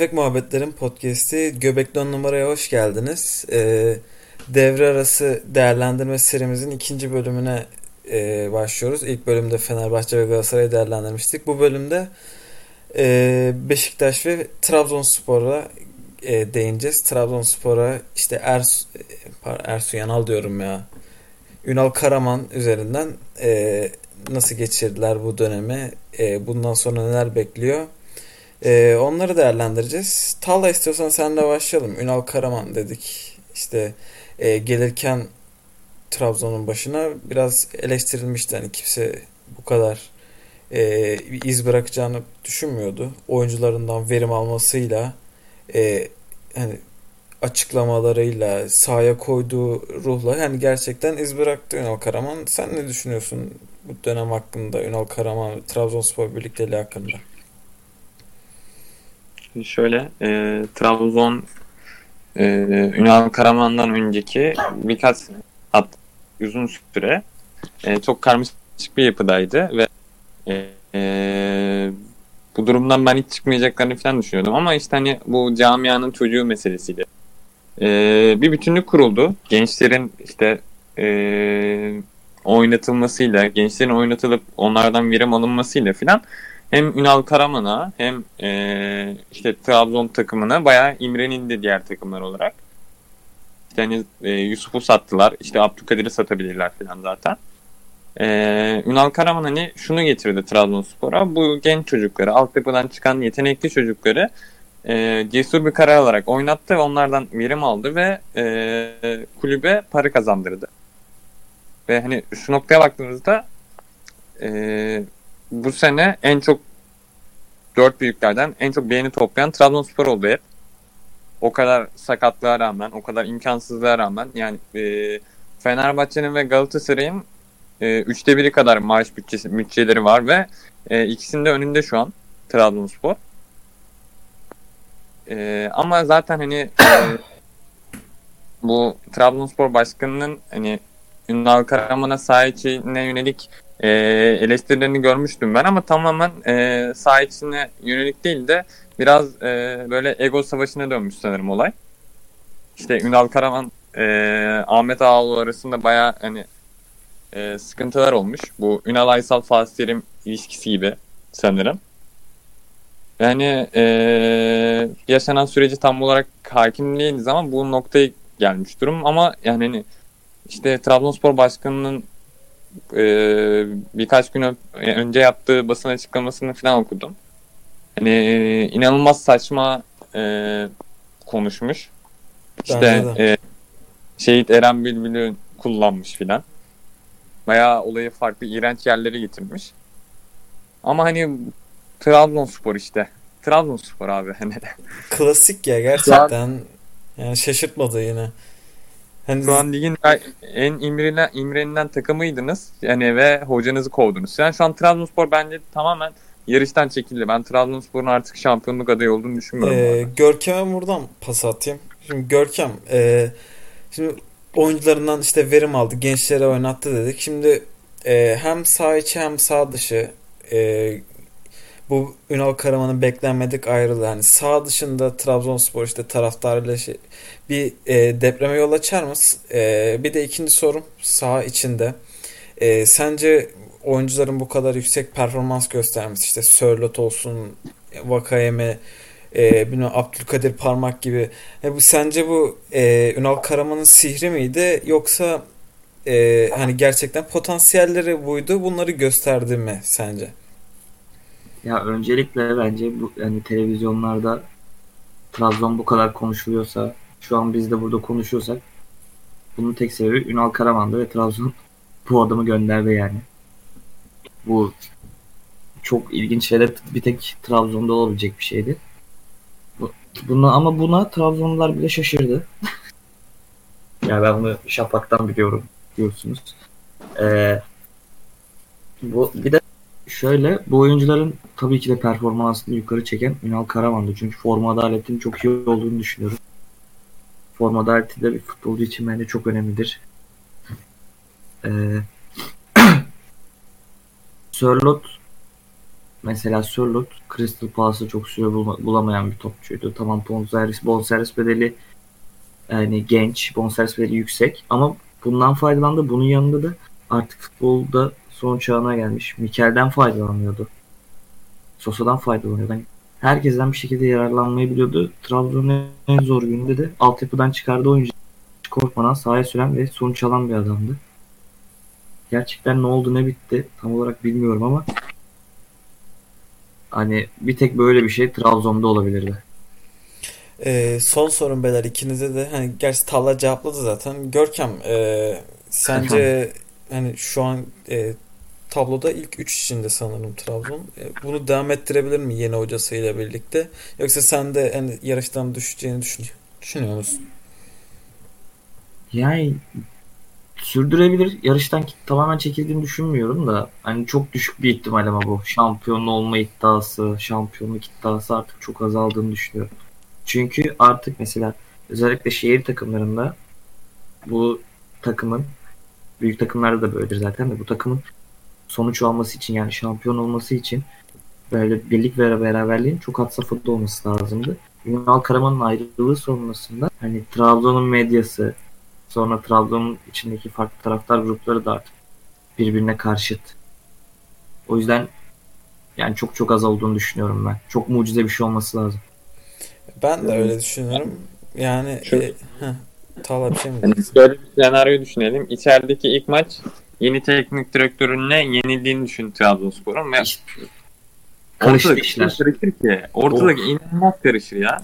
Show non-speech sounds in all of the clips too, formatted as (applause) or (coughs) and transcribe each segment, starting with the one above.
Tefek Muhabbetlerin podcast'i Göbekli On numaraya hoş geldiniz. Ee, devre arası değerlendirme serimizin ikinci bölümüne e, başlıyoruz. İlk bölümde Fenerbahçe ve Galatasaray'ı değerlendirmiştik. Bu bölümde e, Beşiktaş ve Trabzonspor'a e, değineceğiz. Trabzonspor'a işte Ers, Ersun Yanal diyorum ya. Ünal Karaman üzerinden e, nasıl geçirdiler bu dönemi? E, bundan sonra neler bekliyor? Ee, onları değerlendireceğiz. Talla istiyorsan senle başlayalım. Ünal Karaman dedik. İşte e, gelirken Trabzon'un başına biraz eleştirilmişti. Hani kimse bu kadar e, iz bırakacağını düşünmüyordu. Oyuncularından verim almasıyla e, hani açıklamalarıyla sahaya koyduğu ruhla yani gerçekten iz bıraktı Ünal Karaman. Sen ne düşünüyorsun bu dönem hakkında Ünal Karaman Trabzonspor birlikteliği hakkında? Şöyle e, Trabzon e, Ünal Karaman'dan önceki birkaç hat uzun süre e, çok karmaşık bir yapıdaydı ve e, e, bu durumdan ben hiç çıkmayacaklarını falan düşünüyordum ama işte hani bu camianın çocuğu meselesiyle e, bir bütünlük kuruldu. Gençlerin işte e, oynatılmasıyla, gençlerin oynatılıp onlardan verim alınmasıyla filan hem Ünal Karaman'a hem e, işte Trabzon takımına bayağı imrenildi diğer takımlar olarak. İşte hani e, Yusuf'u sattılar. İşte Abdülkadir'i satabilirler falan zaten. E, Ünal Karaman hani şunu getirdi Trabzonspor'a. Bu genç çocukları, altyapıdan çıkan yetenekli çocukları e, cesur bir karar alarak oynattı ve onlardan verim aldı ve e, kulübe para kazandırdı. Ve hani şu noktaya baktığımızda e, bu sene en çok dört büyüklerden en çok beğeni toplayan Trabzonspor oldu hep. O kadar sakatlığa rağmen, o kadar imkansızlığa rağmen yani e, Fenerbahçe'nin ve Galatasaray'ın e, üçte biri kadar maaş bütçesi, bütçeleri var ve e, ikisinde önünde şu an Trabzonspor. E, ama zaten hani e, bu Trabzonspor başkanının hani Ünal Karaman'a sahipçiliğine yönelik e, eleştirilerini görmüştüm ben ama tamamen e, saha içine yönelik değil de biraz e, böyle ego savaşına dönmüş sanırım olay. İşte Ünal Karaman e, Ahmet Ağaoğlu arasında baya hani e, sıkıntılar olmuş. Bu Ünal Aysal Fatih Terim ilişkisi gibi sanırım. Yani e, yaşanan süreci tam olarak hakim değiliz ama bu noktaya gelmiş durum ama yani hani işte Trabzonspor Başkanı'nın e, birkaç gün önce yaptığı basın açıklamasını falan okudum. Hani e, inanılmaz saçma e, konuşmuş. İşte e, Şehit Eren Bülbül'ü kullanmış filan. Bayağı olayı farklı iğrenç yerlere getirmiş. Ama hani Trabzonspor işte. Trabzonspor abi hani. Klasik ya gerçekten. Yani şaşırtmadı yine. Hani şu an ligin en imrenilen, imrenilen takımıydınız. Yani ve hocanızı kovdunuz. Yani şu an Trabzonspor bence tamamen yarıştan çekildi. Ben Trabzonspor'un artık şampiyonluk adayı olduğunu düşünmüyorum. Ee, Görkem'e buradan pas atayım. Şimdi Görkem e, şimdi oyuncularından işte verim aldı. Gençlere oynattı dedik. Şimdi e, hem sağ içi hem sağ dışı e, bu Ünal Karaman'ın beklenmedik ayrılığı. Yani sağ dışında Trabzonspor işte taraftarıyla şey, bir e, depreme yol açar mı? E, bir de ikinci sorum sağ içinde. E, sence oyuncuların bu kadar yüksek performans göstermesi işte Sörlot olsun, Vakayeme, e, bilmem Abdülkadir Parmak gibi. E, bu sence bu e, Ünal Karaman'ın sihri miydi yoksa e, hani gerçekten potansiyelleri buydu bunları gösterdi mi sence? Ya öncelikle bence bu yani televizyonlarda Trabzon bu kadar konuşuluyorsa şu an biz de burada konuşuyorsak bunun tek sebebi Ünal Karaman'dı ve Trabzon (laughs) bu adamı gönderdi yani. Bu çok ilginç şeyler bir tek Trabzon'da olabilecek bir şeydi. Buna, ama buna Trabzonlular bile şaşırdı. (laughs) yani ben bunu Şafak'tan biliyorum diyorsunuz. Ee, bu bir de şöyle bu oyuncuların tabii ki de performansını yukarı çeken Ünal Karaman'dı. Çünkü forma adaletinin çok iyi olduğunu düşünüyorum. Forma adaleti de bir futbolcu için bence çok önemlidir. Ee, (clears throat) Sörlot mesela Sörloth Crystal Palace'da çok süre bulamayan bir topçuydu. Tamam bonservis, bonservis bedeli yani genç, bonservis bedeli yüksek ama bundan faydalandı. Bunun yanında da artık futbolda son çağına gelmiş. Mikel'den faydalanıyordu. Sosa'dan faydalanıyordu. Yani herkesten bir şekilde yararlanmayı biliyordu. Trabzon'un en zor gününde de altyapıdan çıkardığı oyuncu korkmadan sahaya süren ve sonuç alan bir adamdı. Gerçekten ne oldu ne bitti tam olarak bilmiyorum ama hani bir tek böyle bir şey Trabzon'da olabilirdi. Ee, son sorun beyler ikinize de hani gerçi Talla cevapladı zaten. Görkem e, sence (laughs) hani şu an e, tabloda ilk 3 içinde sanırım Trabzon. E, bunu devam ettirebilir mi yeni hocasıyla birlikte? Yoksa sen de hani yarıştan düşeceğini düşünüyor, düşünüyor musun? Yani sürdürebilir. Yarıştan tamamen çekildiğini düşünmüyorum da hani çok düşük bir ihtimal ama bu. Şampiyon olma iddiası, şampiyonluk iddiası artık çok azaldığını düşünüyorum. Çünkü artık mesela özellikle şehir takımlarında bu takımın büyük takımlarda da böyledir zaten de bu takımın sonuç alması için yani şampiyon olması için böyle birlik ve beraberliğin çok had safhada olması lazımdı. Ünal Karaman'ın ayrılığı sonrasında hani Trabzon'un medyası sonra Trabzon'un içindeki farklı taraftar grupları da artık birbirine karşıt. O yüzden yani çok çok az olduğunu düşünüyorum ben. Çok mucize bir şey olması lazım. Ben de öyle düşünüyorum. Yani Şu- e, heh, Talla bir şey mi Yani şöyle bir senaryo düşünelim. İçerideki ilk maç yeni teknik direktörüne yenildiğini düşün Trabzonspor'un ve ortalık işler. karışır ki. Ortalık inanılmaz karışır ya.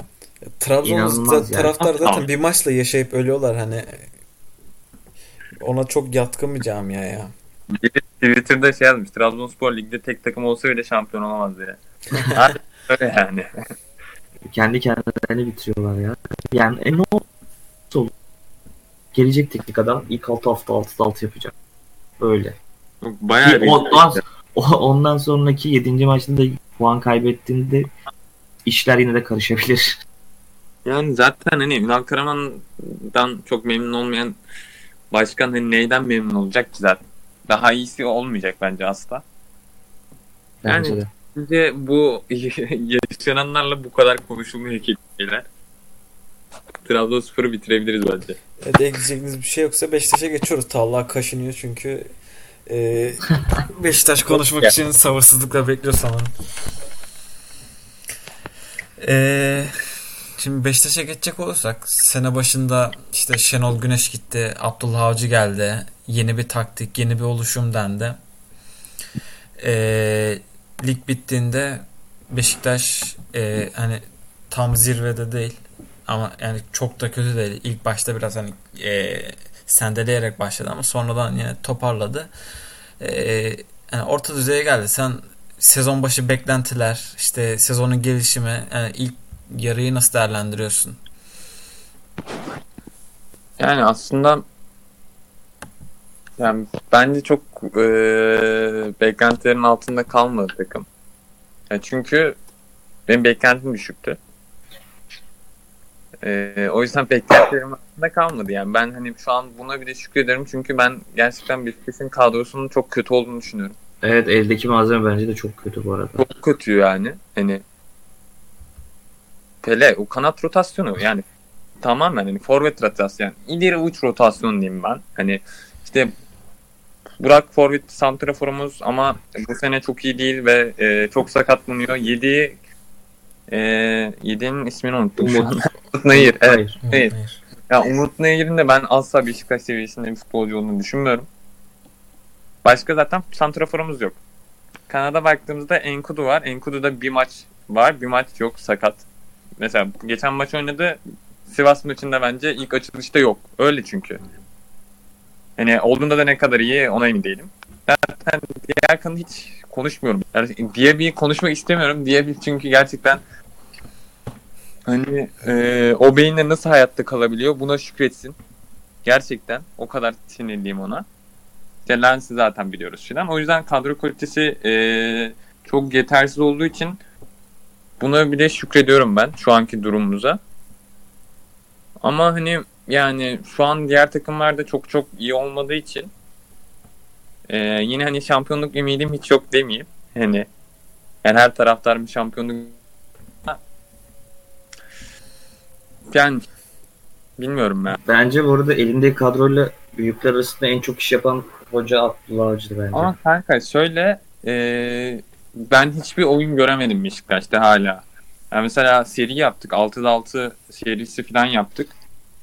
Trabzon'da İnanılmaz yani. taraftar zaten bir maçla yaşayıp ölüyorlar hani. Ona çok yatkın bir camia ya. Twitter'da şey yazmış. Trabzonspor ligde tek takım olsa bile şampiyon olamaz diye. (laughs) Öyle yani. Kendi kendilerini bitiriyorlar ya. Yani e ne oldu? Gelecek teknik adam ilk 6 hafta 6'da 6 yapacak. Öyle. Bayağı Ki ondan, (laughs) ondan sonraki 7. maçta da puan kaybettiğinde işler yine de karışabilir. Yani zaten hani Ünal Karaman'dan çok memnun olmayan başkan hani neyden memnun olacak ki zaten? Daha iyisi olmayacak bence asla. Bence Yani- de. Bence bu (laughs) yaşananlarla bu kadar konuşulmuyor ki şeyler. Trabzonspor'u bitirebiliriz bence. Evet, ekleyeceğiniz bir şey yoksa Beşiktaş'a geçiyoruz. Talha kaşınıyor çünkü e, (laughs) Beşiktaş konuşmak için sabırsızlıkla bekliyor sanırım. E, şimdi Beşiktaş'a geçecek olursak sene başında işte Şenol Güneş gitti, Abdullah Avcı geldi. Yeni bir taktik, yeni bir oluşum dendi. E, lig bittiğinde Beşiktaş e, hani tam zirvede değil ama yani çok da kötü değil. İlk başta biraz hani e, sendeleyerek başladı ama sonradan yine toparladı. E, yani orta düzeye geldi. Sen sezon başı beklentiler, işte sezonun gelişimi, yani ilk yarıyı nasıl değerlendiriyorsun? Yani aslında yani bence çok e, beklentilerin altında kalmadı takım. Ya çünkü benim beklentim düşüktü. E, o yüzden beklentilerim altında kalmadı. Yani ben hani şu an buna bile şükrederim çünkü ben gerçekten Beşiktaş'ın kadrosunun çok kötü olduğunu düşünüyorum. Evet eldeki malzeme bence de çok kötü bu arada. Çok kötü yani. Hani Pele o kanat rotasyonu yani tamamen hani forvet rotasyonu yani ileri uç rotasyon diyeyim ben. Hani işte Burak forvet santraforumuz ama bu sene çok iyi değil ve e, çok sakatlanıyor. Yediği e, yediğinin ismini unuttum şu an. Umut. (laughs) Umut Nayır. Evet. Hayır. Evet. Ya Umut Nayır'ın de ben asla Beşiktaş seviyesinde bir futbolcu olduğunu düşünmüyorum. Başka zaten santraforumuz yok. Kanada baktığımızda Enkudu var. Enkudu'da bir maç var, bir maç yok sakat. Mesela geçen maç oynadı. Sivas maçında bence ilk açılışta yok. Öyle çünkü. Yani olduğunda da ne kadar iyi ona emin değilim. Zaten diğer kanı hiç konuşmuyorum. Yani diye bir konuşmak istemiyorum. Diye bir çünkü gerçekten hani e, o beyinle nasıl hayatta kalabiliyor buna şükretsin. Gerçekten o kadar sinirliyim ona. İşte Lens'i zaten biliyoruz filan. O yüzden kadro kalitesi e, çok yetersiz olduğu için buna bile şükrediyorum ben şu anki durumumuza. Ama hani yani şu an diğer takımlarda çok çok iyi olmadığı için e, yine hani şampiyonluk ümidim hiç yok demeyeyim. Hani Yani her taraftar bir şampiyonluk yani bilmiyorum ya. Bence bu arada elindeki kadroyla büyükler arasında en çok iş yapan hoca Abdullah Avcı'dı bence. Ama kanka şöyle e, ben hiçbir oyun göremedim Beşiktaş'ta hala. Yani mesela seri yaptık. 6'da 6 serisi falan yaptık.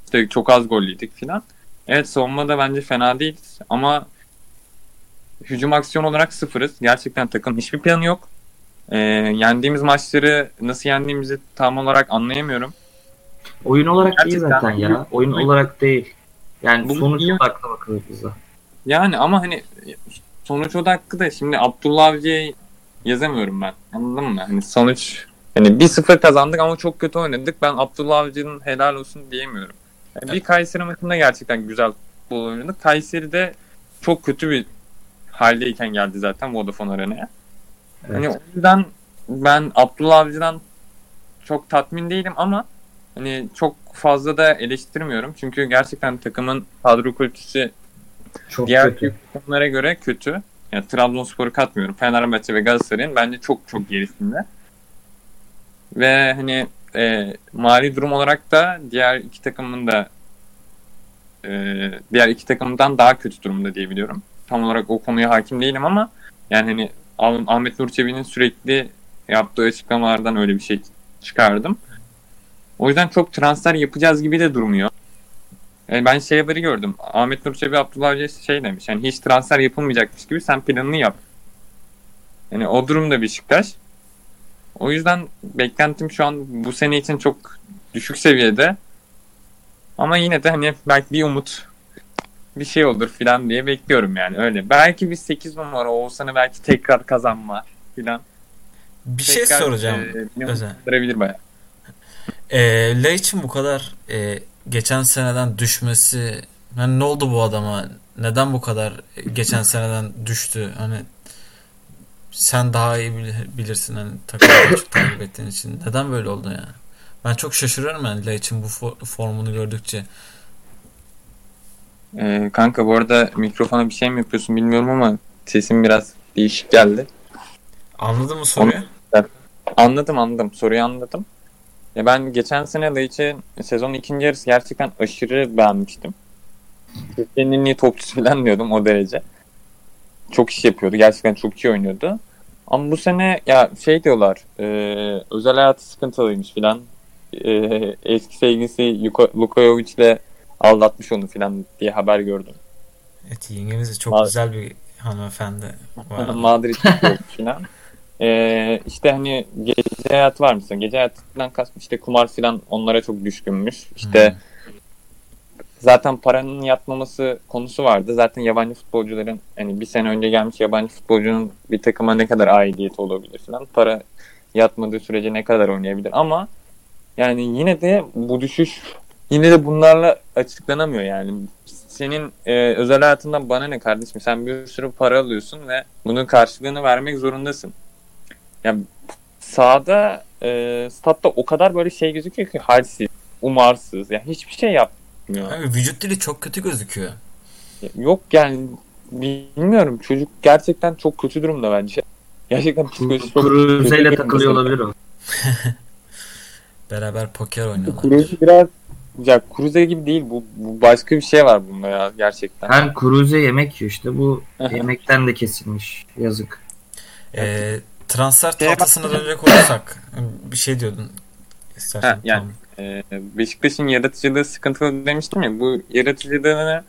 İşte çok az gol yedik falan. Evet savunmada bence fena değiliz ama hücum aksiyon olarak sıfırız. Gerçekten takım hiçbir planı yok. E, yendiğimiz maçları nasıl yendiğimizi tam olarak anlayamıyorum. Oyun olarak değil Gerçekten zaten ya. Oyun Oyun- olarak değil. Yani Bu- sonuç iyi- odaklı bakılır bize. Yani ama hani sonuç odaklı da şimdi Abdullah Avcı'ya yazamıyorum ben. Anladın mı? Hani sonuç hani 1-0 kazandık ama çok kötü oynadık. Ben Abdullah Avcı'nın helal olsun diyemiyorum. Yani bir Kayseri maçında gerçekten güzel futbol oynadık. Kayseri de çok kötü bir haldeyken geldi zaten Vodafone Arena'ya. Evet. Hani o yüzden ben Abdullah Avcı'dan çok tatmin değilim ama hani çok fazla da eleştirmiyorum. Çünkü gerçekten takımın kadro kalitesi Çok diğer kötü. takımlara göre kötü. Yani Trabzonspor'u katmıyorum. Fenerbahçe ve Galatasaray'ın bence çok çok gerisinde. Ve hani e, mali durum olarak da diğer iki takımın da e, diğer iki takımdan daha kötü durumda diyebiliyorum. Tam olarak o konuya hakim değilim ama yani hani Ah- Ahmet Nur Çebi'nin sürekli yaptığı açıklamalardan öyle bir şey çıkardım. O yüzden çok transfer yapacağız gibi de durmuyor. Yani ben şey haberi gördüm. Ahmet Nur Çebi Abdullah Avcı'ya şey demiş. Yani hiç transfer yapılmayacakmış gibi sen planını yap. Yani o durumda Beşiktaş. O yüzden beklentim şu an bu sene için çok düşük seviyede. Ama yine de hani belki bir umut bir şey olur filan diye bekliyorum yani öyle. Belki bir 8 numara Oğuzhan'ı belki tekrar kazanma filan. Bir şey Tekrar, soracağım. e, Özel. bayağı. E, Laiç'in bu kadar e, geçen seneden düşmesi hani ne oldu bu adama? Neden bu kadar geçen seneden düştü? Hani sen daha iyi bil- bilirsin hani takımı (coughs) takip ettiğin için. Neden böyle oldu yani? Ben çok şaşırıyorum yani Laiç'in bu fo- formunu gördükçe. Ee, kanka bu arada mikrofona bir şey mi yapıyorsun bilmiyorum ama sesim biraz değişik geldi. Anladın mı soruyu? Anladım anladım. Soruyu anladım. Ya ben geçen sene Laiç'in sezonun ikinci yarısı gerçekten aşırı beğenmiştim. Türkiye'nin en iyi topçusu falan diyordum o derece. Çok iş yapıyordu. Gerçekten çok iyi oynuyordu. Ama bu sene ya şey diyorlar e, özel hayatı sıkıntılıymış filan. E, eski sevgilisi Yuko- Lukajovic'le aldatmış onu filan diye haber gördüm. Evet yengemiz de çok Abi- güzel bir hanımefendi. (laughs) Madrid (laughs) falan. Ee, işte hani gece hayatı var mısın? Gece hayatından kastım işte kumar falan onlara çok düşkünmüş. İşte Hmm. zaten paranın yatmaması konusu vardı. Zaten yabancı futbolcuların hani bir sene önce gelmiş yabancı futbolcunun bir takıma ne kadar aidiyeti olabilir falan. Para yatmadığı sürece ne kadar oynayabilir ama yani yine de bu düşüş yine de bunlarla açıklanamıyor yani. Senin e, özel hayatından bana ne kardeşim? Sen bir sürü para alıyorsun ve bunun karşılığını vermek zorundasın. Ya sahada e, statta o kadar böyle şey gözüküyor ki halsiz, umarsız. Yani hiçbir şey yapmıyor. Abi vücut dili çok kötü gözüküyor. Yok yani bilmiyorum çocuk gerçekten çok kötü durumda bence. Gerçekten psikolojisi çok kötü. takılıyor olabilir o. (laughs) Beraber poker oynuyorlar. Cruze biraz ya Cruze gibi değil bu, bu başka bir şey var bunda ya gerçekten. Hem Cruze yemek yiyor işte. Bu yemekten de kesilmiş. Yazık. Ee, transfer Şey tahtasına dönecek olursak (clears throat) bir şey diyordun. İstersen Ha, yani- tamam. Ee, Beşiktaş'ın yaratıcılığı sıkıntılı demiştim ya bu yaratıcılığına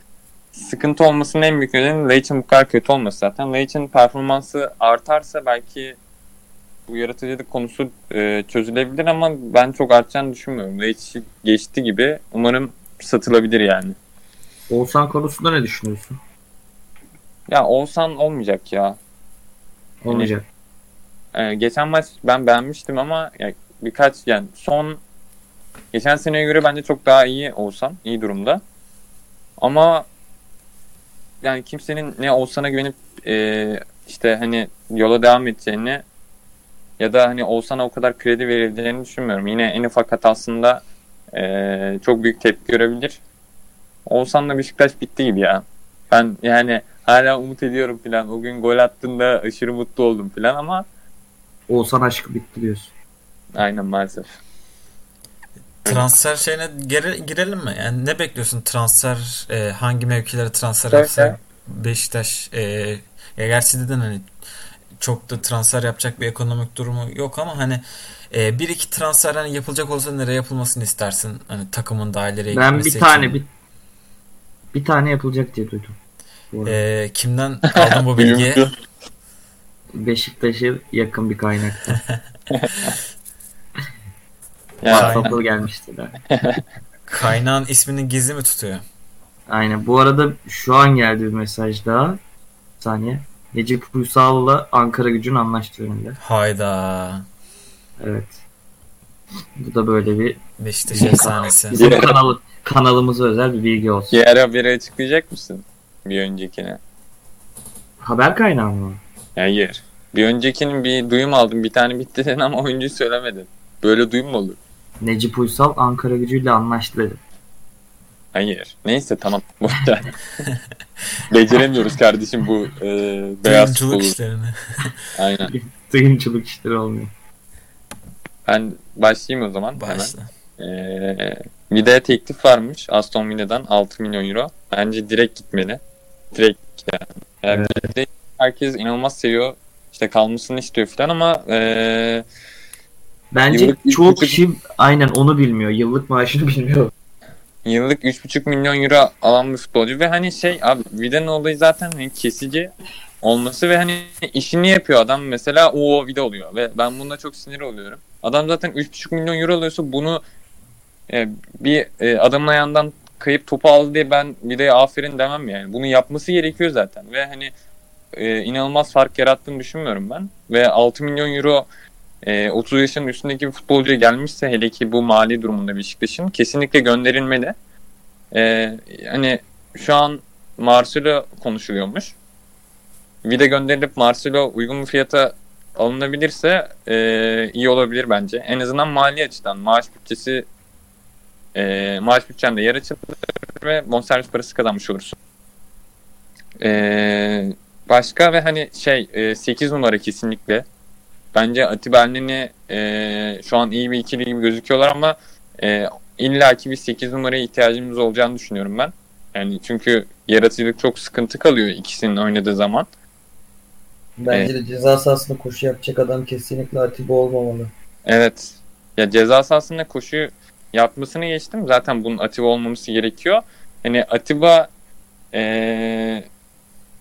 sıkıntı olmasının en büyük nedeni Laiç'in bu kadar kötü olması zaten. Laiç'in performansı artarsa belki bu yaratıcılık konusu e, çözülebilir ama ben çok artacağını düşünmüyorum. Laiç geçti gibi umarım satılabilir yani. Oğuzhan konusunda ne düşünüyorsun? Ya olsan olmayacak ya. Olmayacak. Ee, geçen maç ben beğenmiştim ama ya birkaç yani son geçen seneye göre bence çok daha iyi olsan iyi durumda. Ama yani kimsenin ne Oğuzhan'a güvenip e, işte hani yola devam edeceğini ya da hani Oğuzhan'a o kadar kredi verileceğini düşünmüyorum. Yine en ufak hatasında e, çok büyük tepki görebilir. Oğuzhan'la Beşiktaş bitti gibi ya. Ben yani hala umut ediyorum falan. O gün gol attığında aşırı mutlu oldum falan ama Oğuzhan aşkı bitti diyorsun. Aynen maalesef. Transfer şeyine gire- girelim mi? Yani ne bekliyorsun transfer e, hangi mevkilere transfer Tabii. yapsa Beşiktaş e, ya gerçi dedin hani çok da transfer yapacak bir ekonomik durumu yok ama hani e, bir iki transfer hani yapılacak olsa nereye yapılmasını istersin? Hani takımın daha ileriye Ben bir gitmesi tane için. bir bir tane yapılacak diye duydum. E, kimden aldın bu bilgiyi? Beşiktaş'a yakın bir kaynak. (laughs) Ya, WhatsApp'a gelmişti de. (laughs) Kaynağın ismini gizli mi tutuyor? Aynen. Bu arada şu an geldi bir mesaj daha. Bir saniye. Necip Uysal'la Ankara gücün anlaştığı yönünde. Hayda. Evet. Bu da böyle bir Beşiktaş efsanesi. bizim Yeah. kanalı, kanalımıza özel bir bilgi olsun. diğer haberi açıklayacak mısın? Bir öncekine. Haber kaynağı mı? Hayır. Bir öncekinin bir duyum aldım. Bir tane bitti dedin ama oyuncuyu söylemedin. Böyle duyum mu olur? Necip Uysal Ankara gücüyle anlaştı dedi. Hayır. Neyse tamam. (laughs) Beceremiyoruz kardeşim bu e, beyaz Oyunculuk futbolu. işlerini. (laughs) Aynen. (laughs) Duyumculuk işleri olmuyor. Ben başlayayım o zaman. Hemen. Başla. Ee, Vida'ya teklif varmış Aston Villa'dan 6 milyon euro. Bence direkt gitmeli. Direkt yani. yani Vida'yı herkes inanılmaz seviyor. İşte kalmasını istiyor falan ama ee, Bence Yıllık çoğu kişi aynen onu bilmiyor. Yıllık maaşını (laughs) bilmiyor. yıllık 3,5 milyon euro alan bir futbolcu ve hani şey abi Vida'nın olayı zaten hani kesici olması ve hani işini yapıyor adam mesela o Vida oluyor ve ben bunda çok sinir oluyorum. Adam zaten 3,5 milyon euro alıyorsa bunu e, bir e, adamın ayağından kayıp topu aldı diye ben Vida'ya aferin demem yani. Bunu yapması gerekiyor zaten ve hani e, inanılmaz fark yarattığını düşünmüyorum ben. Ve 6 milyon euro e, 30 yaşının üstündeki bir futbolcuya gelmişse hele ki bu mali durumunda Beşiktaş'ın kesinlikle gönderilmeli. E, hani şu an Marcelo konuşuluyormuş. Vida gönderilip Marcelo uygun bir fiyata alınabilirse e, iyi olabilir bence. En azından mali açıdan maaş bütçesi e, maaş bütçende yer açılır ve bonservis parası kazanmış olursun. E, başka ve hani şey e, 8 numara kesinlikle. Bence Atiba Elneni e, şu an iyi bir ikili gibi gözüküyorlar ama e, illaki bir 8 numaraya ihtiyacımız olacağını düşünüyorum ben. Yani çünkü yaratıcılık çok sıkıntı kalıyor ikisinin oynadığı zaman. Bence de ceza sahasında koşu yapacak adam kesinlikle Atiba olmamalı. Evet. Ya ceza sahasında koşu yapmasını geçtim. Zaten bunun Atiba olmaması gerekiyor. Hani Atiba eee,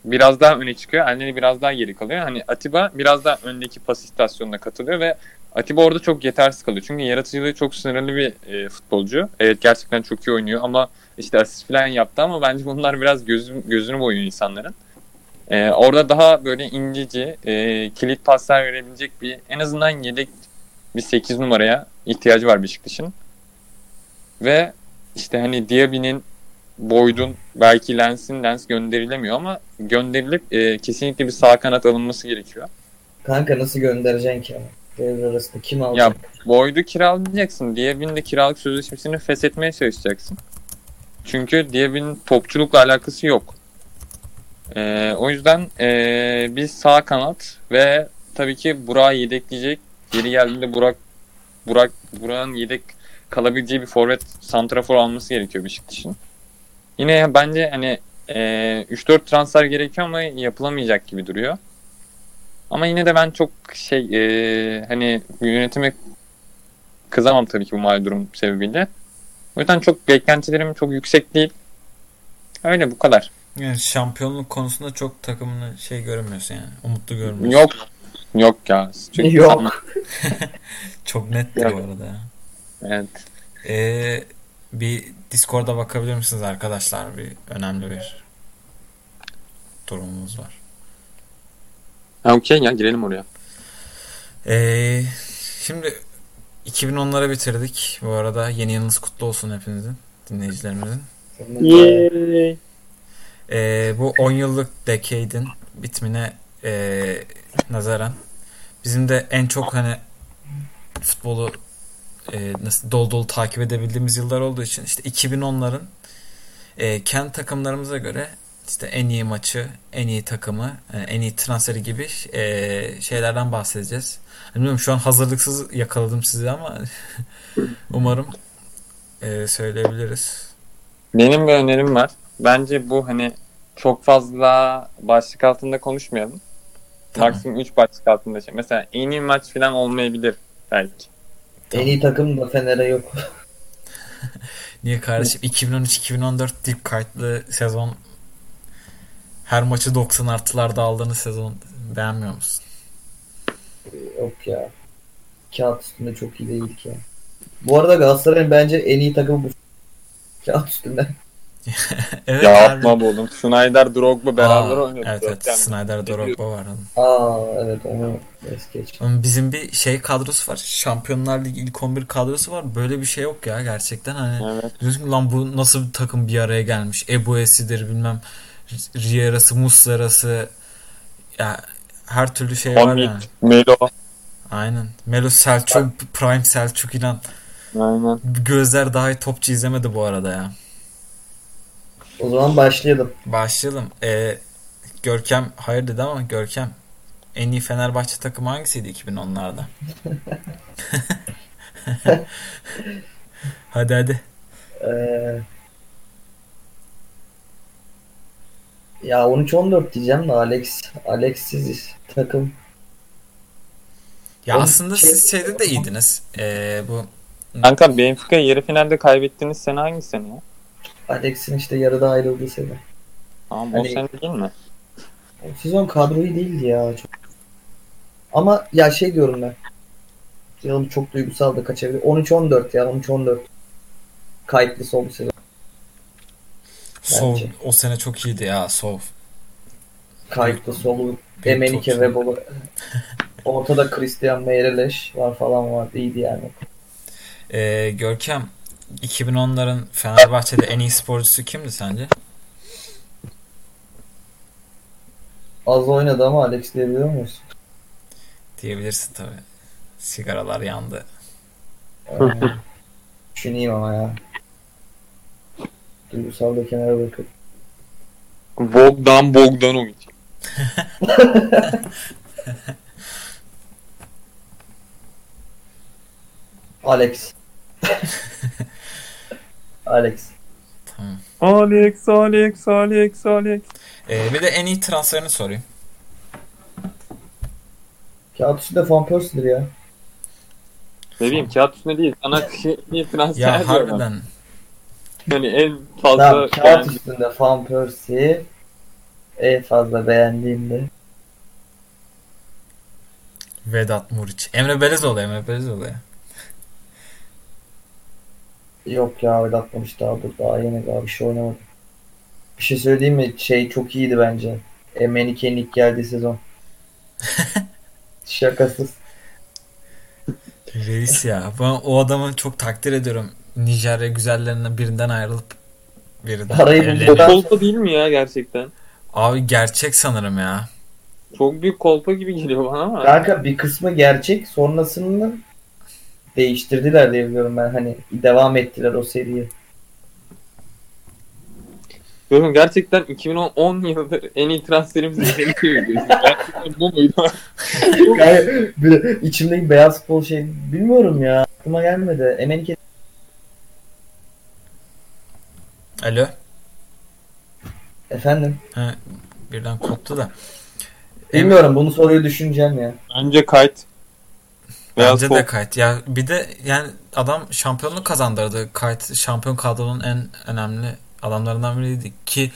biraz daha öne çıkıyor. Elneni biraz daha geri kalıyor. Hani Atiba biraz daha öndeki pas istasyonuna katılıyor ve Atiba orada çok yetersiz kalıyor. Çünkü yaratıcılığı çok sınırlı bir e, futbolcu. Evet gerçekten çok iyi oynuyor ama işte asist falan yaptı ama bence bunlar biraz gözüm, gözünü boyuyor insanların. E, orada daha böyle inceci, e, kilit paslar verebilecek bir en azından yedek bir 8 numaraya ihtiyacı var Beşiktaş'ın. Ve işte hani Diaby'nin Boyd'un belki Lens'in Lens gönderilemiyor ama gönderilip e, kesinlikle bir sağ kanat alınması gerekiyor. Kanka nasıl göndereceksin ki? Devre arasında kim alacak? Boyd'u kiralayacaksın. Diaby'nin de kiralık sözleşmesini feshetmeye çalışacaksın. Çünkü Diaby'nin topçulukla alakası yok. E, o yüzden e, bir sağ kanat ve tabii ki Burak'ı yedekleyecek. Geri geldiğinde Burak Burak Burak'ın yedek kalabileceği bir forvet santrafor alması gerekiyor Beşiktaş'ın. Yine bence hani e, 3-4 transfer gerekiyor ama yapılamayacak gibi duruyor. Ama yine de ben çok şey e, hani yönetime kızamam tabii ki bu mali durum sebebiyle. O yüzden çok beklentilerim çok yüksek değil. Öyle bu kadar. Yani şampiyonluk konusunda çok takımını şey görmüyorsun yani. Umutlu görmüyorsun. Yok. Yok ya. Çünkü Yok. (laughs) Çok net bu arada. Evet. Ee, bir Discord'a bakabilir misiniz arkadaşlar? Bir önemli bir durumumuz var. Ha, Okey ya girelim oraya. Ee, şimdi 2010'lara bitirdik. Bu arada yeni yılınız kutlu olsun hepinizin, dinleyicilerimizin. Yay. Ee, bu 10 yıllık decade'in bitimine ee, nazaran bizim de en çok hani futbolu ee, nasıl dolu dolu takip edebildiğimiz yıllar olduğu için işte 2010'ların ee, kendi takımlarımıza göre işte en iyi maçı, en iyi takımı, e, en iyi transferi gibi e, şeylerden bahsedeceğiz. Bilmiyorum şu an hazırlıksız yakaladım sizi ama (laughs) umarım e, söyleyebiliriz. Benim bir önerim var. Bence bu hani çok fazla başlık altında konuşmayalım. Tamam. Maksimum 3 başlık altında şey. Mesela en iyi maç falan olmayabilir belki. En iyi takım da Fener'e yok. (laughs) Niye kardeşim 2013-2014 dip kayıtlı sezon her maçı 90 artılarda aldığınız sezon beğenmiyor musun? yok ya. Kağıt üstünde çok iyi değil ki. Bu arada Galatasaray'ın bence en iyi takımı bu. Kağıt üstünde. (laughs) evet ya atma bu oğlum. Schneider, Drogba beraber Aa, oynuyordu. Evet evet Yani Snyder Drogba var. Aa evet onu es geç. Ama Bizim bir şey kadrosu var. Şampiyonlar Ligi ilk 11 kadrosu var. Böyle bir şey yok ya gerçekten. Hani Evet. diyorsun ki lan bu nasıl bir takım bir araya gelmiş. Ebuesi'dir bilmem Riera'sı, Muslera'sı ya her türlü şey var Hamit, yani. Melo. Aynen. Melo Selçuk, Prime Selçuk ilan. Aynen. Gözler daha iyi topçu izlemedi bu arada ya. O zaman başlayalım. Başlayalım. Ee, Görkem hayır dedi ama Görkem en iyi Fenerbahçe takımı hangisiydi 2010'larda? (laughs) hadi hadi. Ee, ya 13-14 diyeceğim de Alex Alexsiz takım. Ya Oğlum, aslında şey- siz şeyde de iyiydiniz. Ee, bu Kanka Benfica yarı finalde kaybettiğiniz sene hangi sene ya? Alex'in işte yarıda ayrıldığı sene. Tamam o Hani- sene değil mi? O sezon kadroyu değildi ya. Çok. Ama ya şey diyorum ben. Canım çok duygusal da kaçabilir. 13-14 ya 13-14. Kayıtlı sol sezon. Sov o sene çok iyiydi ya Sov. Kayıtlı solu Emenike ve Bolu. (laughs) Ortada Christian Meireles var falan vardı. İyiydi yani. Ee, Görkem 2010'ların Fenerbahçe'de en iyi sporcusu kimdi sence? Az oynadı ama Alex diyebiliyor muyuz? Diyebilirsin tabii. Sigaralar yandı. Ee, düşüneyim ama ya. Duygusal da kenara bırakıp. Bogdan Bogdanovic. (laughs) Alex. (laughs) Alex. Tamam. Alex, Alex, Alex, Alex. Ee, bir de en iyi transferini sorayım. Kağıt üstünde Van Persie'dir ya. Ne bileyim kağıt üstünde değil. Sana şey, bir transfer Ya diyorum. harbiden Yani en fazla Tamam, kağıt beğendiğim- üstünde Van Persie. En fazla beğendiğimde. Vedat Muriç. Emre Belezoğlu, Emre Belezoğlu ya. Yok ya öyle atmamış daha dur daha yeni daha bir şey oynamadı. Bir şey söyleyeyim mi? Şey çok iyiydi bence. Emenike'nin ilk geldiği sezon. (laughs) Şakasız. Reis ya. Ben o adamı çok takdir ediyorum. Nijerya güzellerinden birinden ayrılıp birinden Parayı bulduktan- Kolpa değil mi ya gerçekten? Abi gerçek sanırım ya. Çok büyük kolpa gibi geliyor bana ama. Kanka bir kısmı gerçek sonrasında değiştirdiler diye biliyorum ben. Hani devam ettiler o seriyi. Diyorum gerçekten 2010 yıldır en iyi transferimiz? (laughs) Gerçekten bu muydu? Yani bir- içimdeki beyaz futbol şey bilmiyorum ya. Aklıma gelmedi. Emenike Alo. efendim. Ha, birden koptu da. Bilmiyorum bunu soruyu düşüneceğim ya. Bence kayıt. Bence de kayıt. Ya bir de yani adam şampiyonluk kazandırdı. Kayıt şampiyon kadronun en önemli adamlarından biriydi ki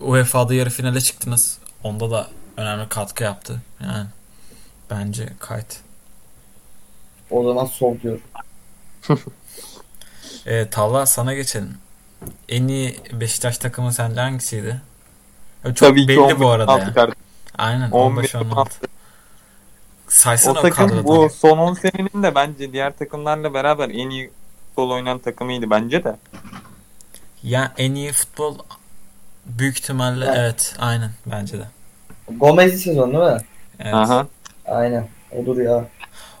UEFA'da yarı finale çıktınız. Onda da önemli katkı yaptı. Yani bence kayıt. O zaman sol diyorum. (laughs) Ee, Talha sana geçelim. En iyi Beşiktaş takımı sence hangisiydi? Çok Tabii belli 11, bu arada 16 ya. kardeşim. Aynen 11, 15-16. Saysana O takım bu son 10 senenin de bence diğer takımlarla beraber en iyi futbol oynayan takımıydı bence de. Ya en iyi futbol büyük ihtimalle Evet. evet aynen bence de. Gomez'li sezon değil mi? Evet. Aha. Aynen. Odur ya.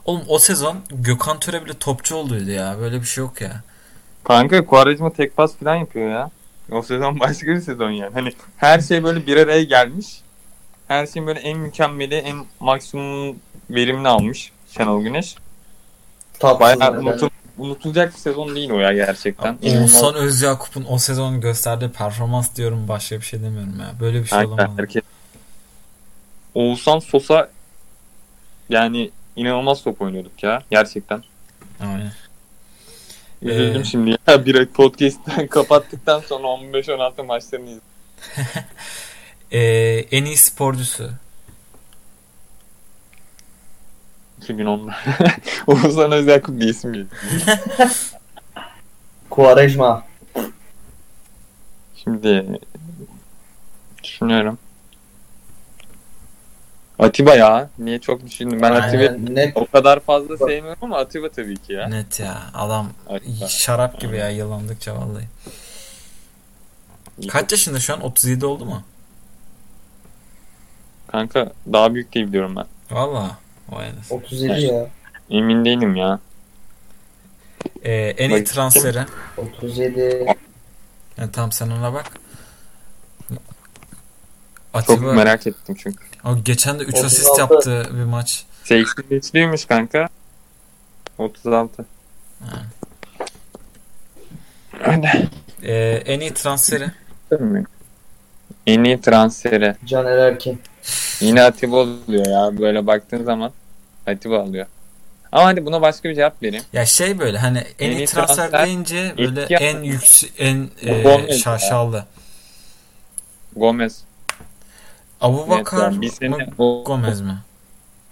Oğlum o sezon Gökhan Töre bile topçu olduydu ya. Böyle bir şey yok ya. Kanka Quaresma tek pas falan yapıyor ya. O sezon (laughs) başka bir sezon yani. Hani her şey böyle bir araya gelmiş. Her şeyin böyle en mükemmeli, en maksimum verimini almış Şenol Güneş. Tatsız Bayağı unutul, unutulacak bir sezon değil o ya gerçekten. Oğuzhan Özyakup'un o sezon gösterdiği performans diyorum başka bir şey demiyorum ya. Böyle bir şey Aynen, olamaz. herkes. Oğuzhan Sosa yani inanılmaz top oynuyorduk ya gerçekten. Aynen. Üzüldüm Ee, şimdi ya (laughs) bir podcast'ten kapattıktan sonra 15-16 maçlarını izledim. (laughs) Ee, en iyi sporcusu. 2010'da. (laughs) Oğuzhan Özyakup diye isim geliyor. (laughs) Quaresma. Şimdi düşünüyorum. Atiba ya. Niye çok düşündüm. Ben Atiba'yı o kadar fazla sevmiyorum ama Atiba tabii ki ya. Net ya. Adam Atiba. şarap gibi ya yıllandıkça vallahi. Kaç yaşında şu an? 37 oldu mu? Kanka daha büyük diye biliyorum ben. Valla. Vay anasını. 37 ya. Emin değilim ya. Ee, en iyi transferi. 37. Yani tam sen ona bak. Çok Atiba merak ettim çünkü. o geçen de 3 asist 36. yaptı bir maç. 83'lüymüş kanka. 36. Ha. Öyle. Ee, en iyi transferi. En iyi transferi. Caner Erkin. Yine Atiba oluyor ya. Böyle baktığın zaman Atiba alıyor. Ama hadi buna başka bir cevap vereyim. Ya şey böyle hani en, En iyi transfer, transfer, deyince böyle en yüksek en e, Gomez ya. şaşalı. Gomez. Abu Evet, Bakar bir sene o Gomez mi?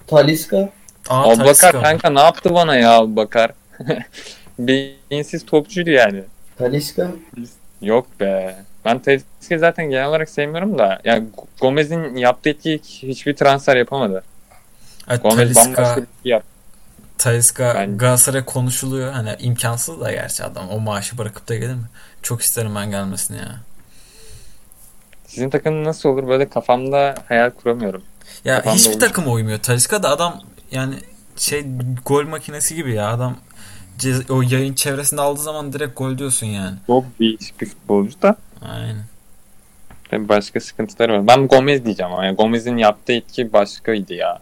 Taliska. Aa, Abubakar Talisca. kanka ne yaptı bana ya Abubakar? (laughs) Beyinsiz topçuydu yani. Taliska. Yok be. Ben Talisca'yı zaten genel olarak sevmiyorum da. Yani Gomez'in yaptığı etki hiçbir transfer yapamadı. Evet, Gomez bambaşka Talisca, bir şey yaptı. Talisca Ben- Galatasaray konuşuluyor. Hani imkansız da gerçi adam o maaşı bırakıp da gelir mi? Çok isterim ben gelmesini ya. Sizin takım nasıl olur? Böyle kafamda hayal kuramıyorum. Ya Kafamda hiçbir olmuş. takıma uymuyor. Talisca da adam yani şey gol makinesi gibi ya adam o yayın çevresinde aldığı zaman direkt gol diyorsun yani. Çok değişik bir futbolcu da. Aynen. Tabii başka sıkıntıları var. Ben Gomez diyeceğim ama. Yani Gomez'in yaptığı etki başkaydı ya.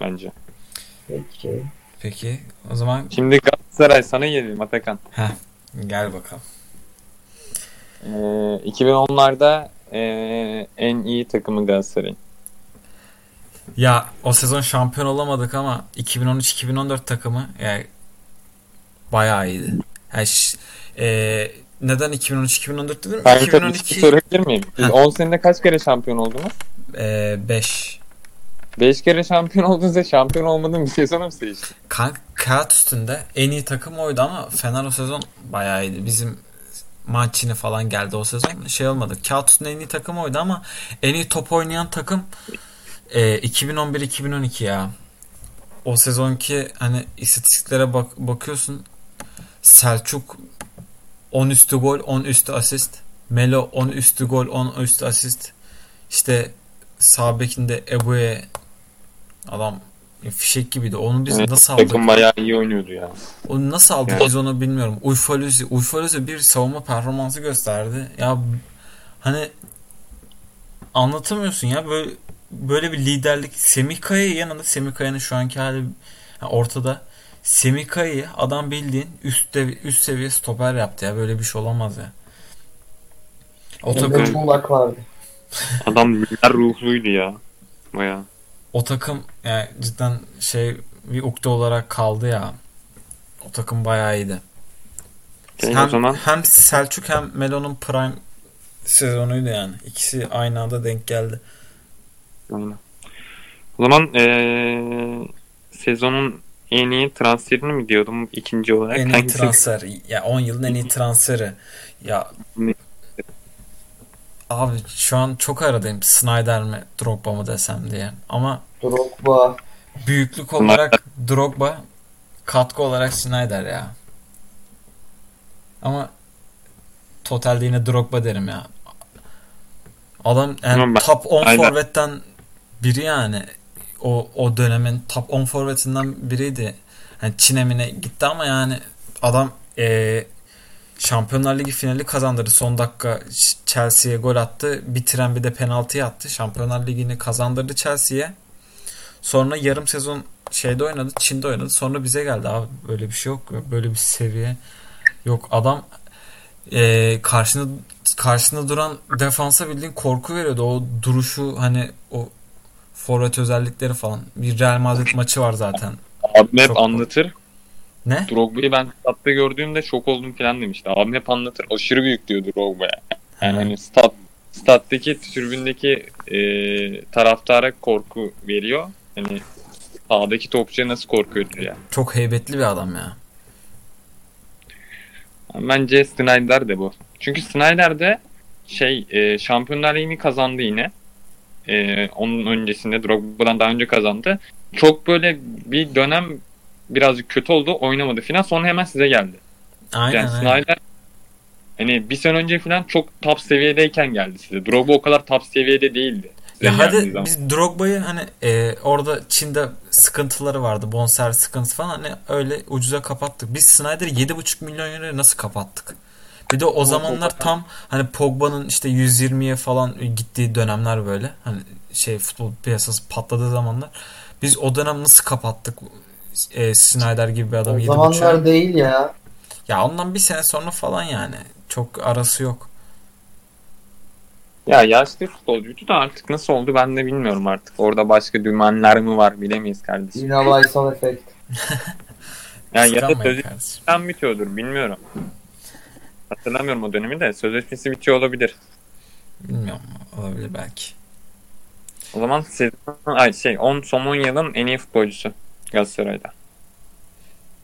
Bence. Peki. Peki o zaman Şimdi Galatasaray sana gelelim Atakan. gel bakalım. Ee, 2010'larda ee, en iyi takımı Galatasaray. Ya o sezon şampiyon olamadık ama 2013-2014 takımı yani bayağı iyiydi. Yani e, neden 2013-2014 dedim? Ben tabii bir 2012 şey sorabilir miyim? Siz Heh. 10 senede kaç kere şampiyon oldunuz? e, 5. 5 kere şampiyon oldunuzda şampiyon olmadığın bir sezonu mu seçtin? Kanka kağıt üstünde en iyi takım oydu ama Fener o sezon bayağı iyiydi. Bizim Mancini falan geldi o sezon. Şey olmadı. Kağıt üstünde en iyi takım oydu ama en iyi top oynayan takım e, 2011-2012 ya. O sezonki hani istatistiklere bak bakıyorsun. Selçuk 10 üstü gol, 10 üstü asist. Melo 10 üstü gol, 10 üstü asist. İşte sağ bekinde Ebu'ye adam fişek gibiydi. Onu biz Evet, nasıl aldık? Takım bayağı iyi oynuyordu ya. Onu nasıl aldık Evet. biz onu bilmiyorum. Uyfaluzi, Uyfaluzi bir savunma performansı gösterdi. Ya hani anlatamıyorsun ya böyle böyle bir liderlik Semih Kaya'yı yanında Semih Kaya'nın şu anki hali yani ortada. Semih Kaya'yı adam bildiğin üst dev- üst seviye stoper yaptı ya. Böyle bir şey olamaz ya. O takım Çolak vardı. (laughs) Adam lider ruhluydu ya. Bayağı. o takım yani cidden şey bir ukde olarak kaldı ya. O takım bayağı iyiydi. Okey, hem, o zaman hem Selçuk hem Melo'nun prime sezonuydu yani. İkisi aynı anda denk geldi. Aynen. O zaman eee, sezonun en iyi transferini mi diyordum ikinci olarak? En iyi Hangisi? transfer. Ya 10 yılın en iyi transferi. Ya abi şu an çok aradayım. Snyder mi Drogba mı desem diye. Ama Drogba. büyüklük olarak Drogba katkı olarak Snyder ya. Ama totalde yine Drogba derim ya. Adam yani ben- top 10 Aynen. forvetten biri yani. O o dönemin top 10 forvetinden biriydi. Yani Çin emine gitti ama yani adam eee Şampiyonlar Ligi finali kazandırdı. Son dakika Chelsea'ye gol attı. Bitiren bir de penaltı attı. Şampiyonlar Ligi'ni kazandırdı Chelsea'ye. Sonra yarım sezon şeyde oynadı. Çin'de oynadı. Sonra bize geldi abi. Böyle bir şey yok. Böyle bir seviye yok. Adam e, karşında karşında duran defansa bildiğin korku veriyordu. O duruşu hani o forvet özellikleri falan. Bir Real Madrid maçı var zaten. Abim hep Çok- anlatır. Ne? Drogba'yı ben statta gördüğümde şok oldum falan demişti. Abim hep anlatır. Aşırı büyük diyor Drogba'ya. Yani Ha. hani stat, stat'taki tribündeki e, taraftara korku veriyor. Hani sahadaki topçuya nasıl korkuyordur ya. Çok heybetli bir adam ya. Bence Snyder de bu. Çünkü Snyder de şey e, Şampiyonlar Ligi'ni kazandı yine. E, onun öncesinde Drogba'dan daha önce kazandı. Çok böyle bir dönem birazcık kötü oldu. Oynamadı falan. Sonra hemen size geldi. Aynen Yani aynen. Snyder hani bir sene önce falan çok top seviyedeyken geldi size. Drogba o kadar top seviyede değildi. Ya hadi zaman. biz Drogba'yı hani e, orada Çin'de sıkıntıları vardı. Bonservis sıkıntısı falan hani öyle ucuza kapattık. Biz Snyder'i 7,5 milyon euroya nasıl kapattık? Bir de o zamanlar tam hani Pogba'nın işte 120'ye falan gittiği dönemler böyle. Hani şey futbol piyasası patladığı zamanlar. Biz o dönem nasıl kapattık? E, Snyder gibi bir adam O 7,5'a. zamanlar değil ya. Ya ondan bir sene sonra falan yani. Çok arası yok. Ya yaşlı futbolcuydu da artık nasıl oldu ben de bilmiyorum artık. Orada başka dümenler mi var bilemeyiz kardeşim. Yine Lysol efekt. (laughs) Ya ya da kardeşim. bitiyordur bilmiyorum. Hatırlamıyorum o dönemi de sözleşmesi bitiyor olabilir. Bilmiyorum. Olabilir belki. O zaman sezon, ay şey 10 son 10 yılın en iyi futbolcusu Galatasaray'da.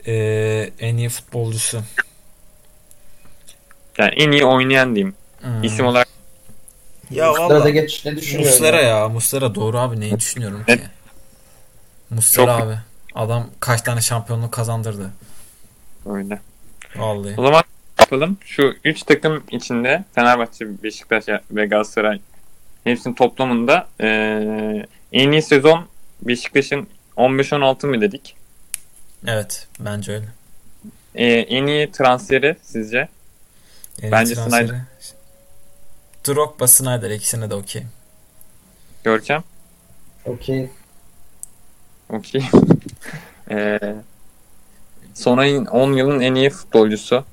Ee, en iyi futbolcusu. Yani en iyi oynayan diyeyim. Hmm. İsim olarak Ya Sırada valla. geç ne düşünüyorsun? Muslera ya. Muslera doğru abi. Neyi düşünüyorum ki? Muslera Çok- abi. Adam kaç tane şampiyonluk kazandırdı. öyle. Vallahi. O zaman yapalım. Şu 3 takım içinde Fenerbahçe, Beşiktaş ve Galatasaray hepsinin toplamında eee, en iyi sezon Beşiktaş'ın 15-16 mı dedik? Evet. Bence öyle. Eee, en iyi transferi sizce? En Bence transferi. Snyder. Drogba, Snyder ikisine de okey. Görkem? Okey. Okey. Eee (laughs) son ayın 10 yılın en iyi futbolcusu.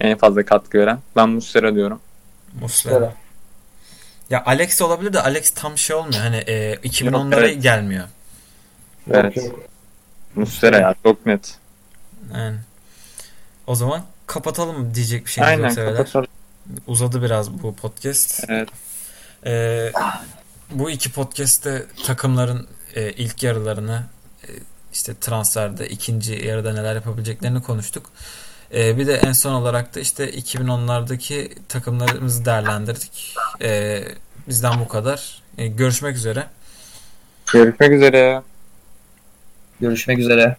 En fazla katkı veren. Ben Muslera diyorum. Muslera. Ya Alex olabilir de Alex tam şey olmuyor. Hani e, 2010'lara evet. gelmiyor. Evet. Muslera ya çok net. Yani. O zaman kapatalım diyecek bir şeyiniz Aynen yoksa kapatalım. Uzadı biraz bu podcast. Evet. Ee, bu iki podcast'te takımların e, ilk yarılarını e, işte transferde ikinci yarıda neler yapabileceklerini konuştuk. E, bir de en son olarak da işte 2010'lardaki takımlarımızı değerlendirdik. E, bizden bu kadar. E, görüşmek üzere. Görüşmek üzere. Görüşmek üzere.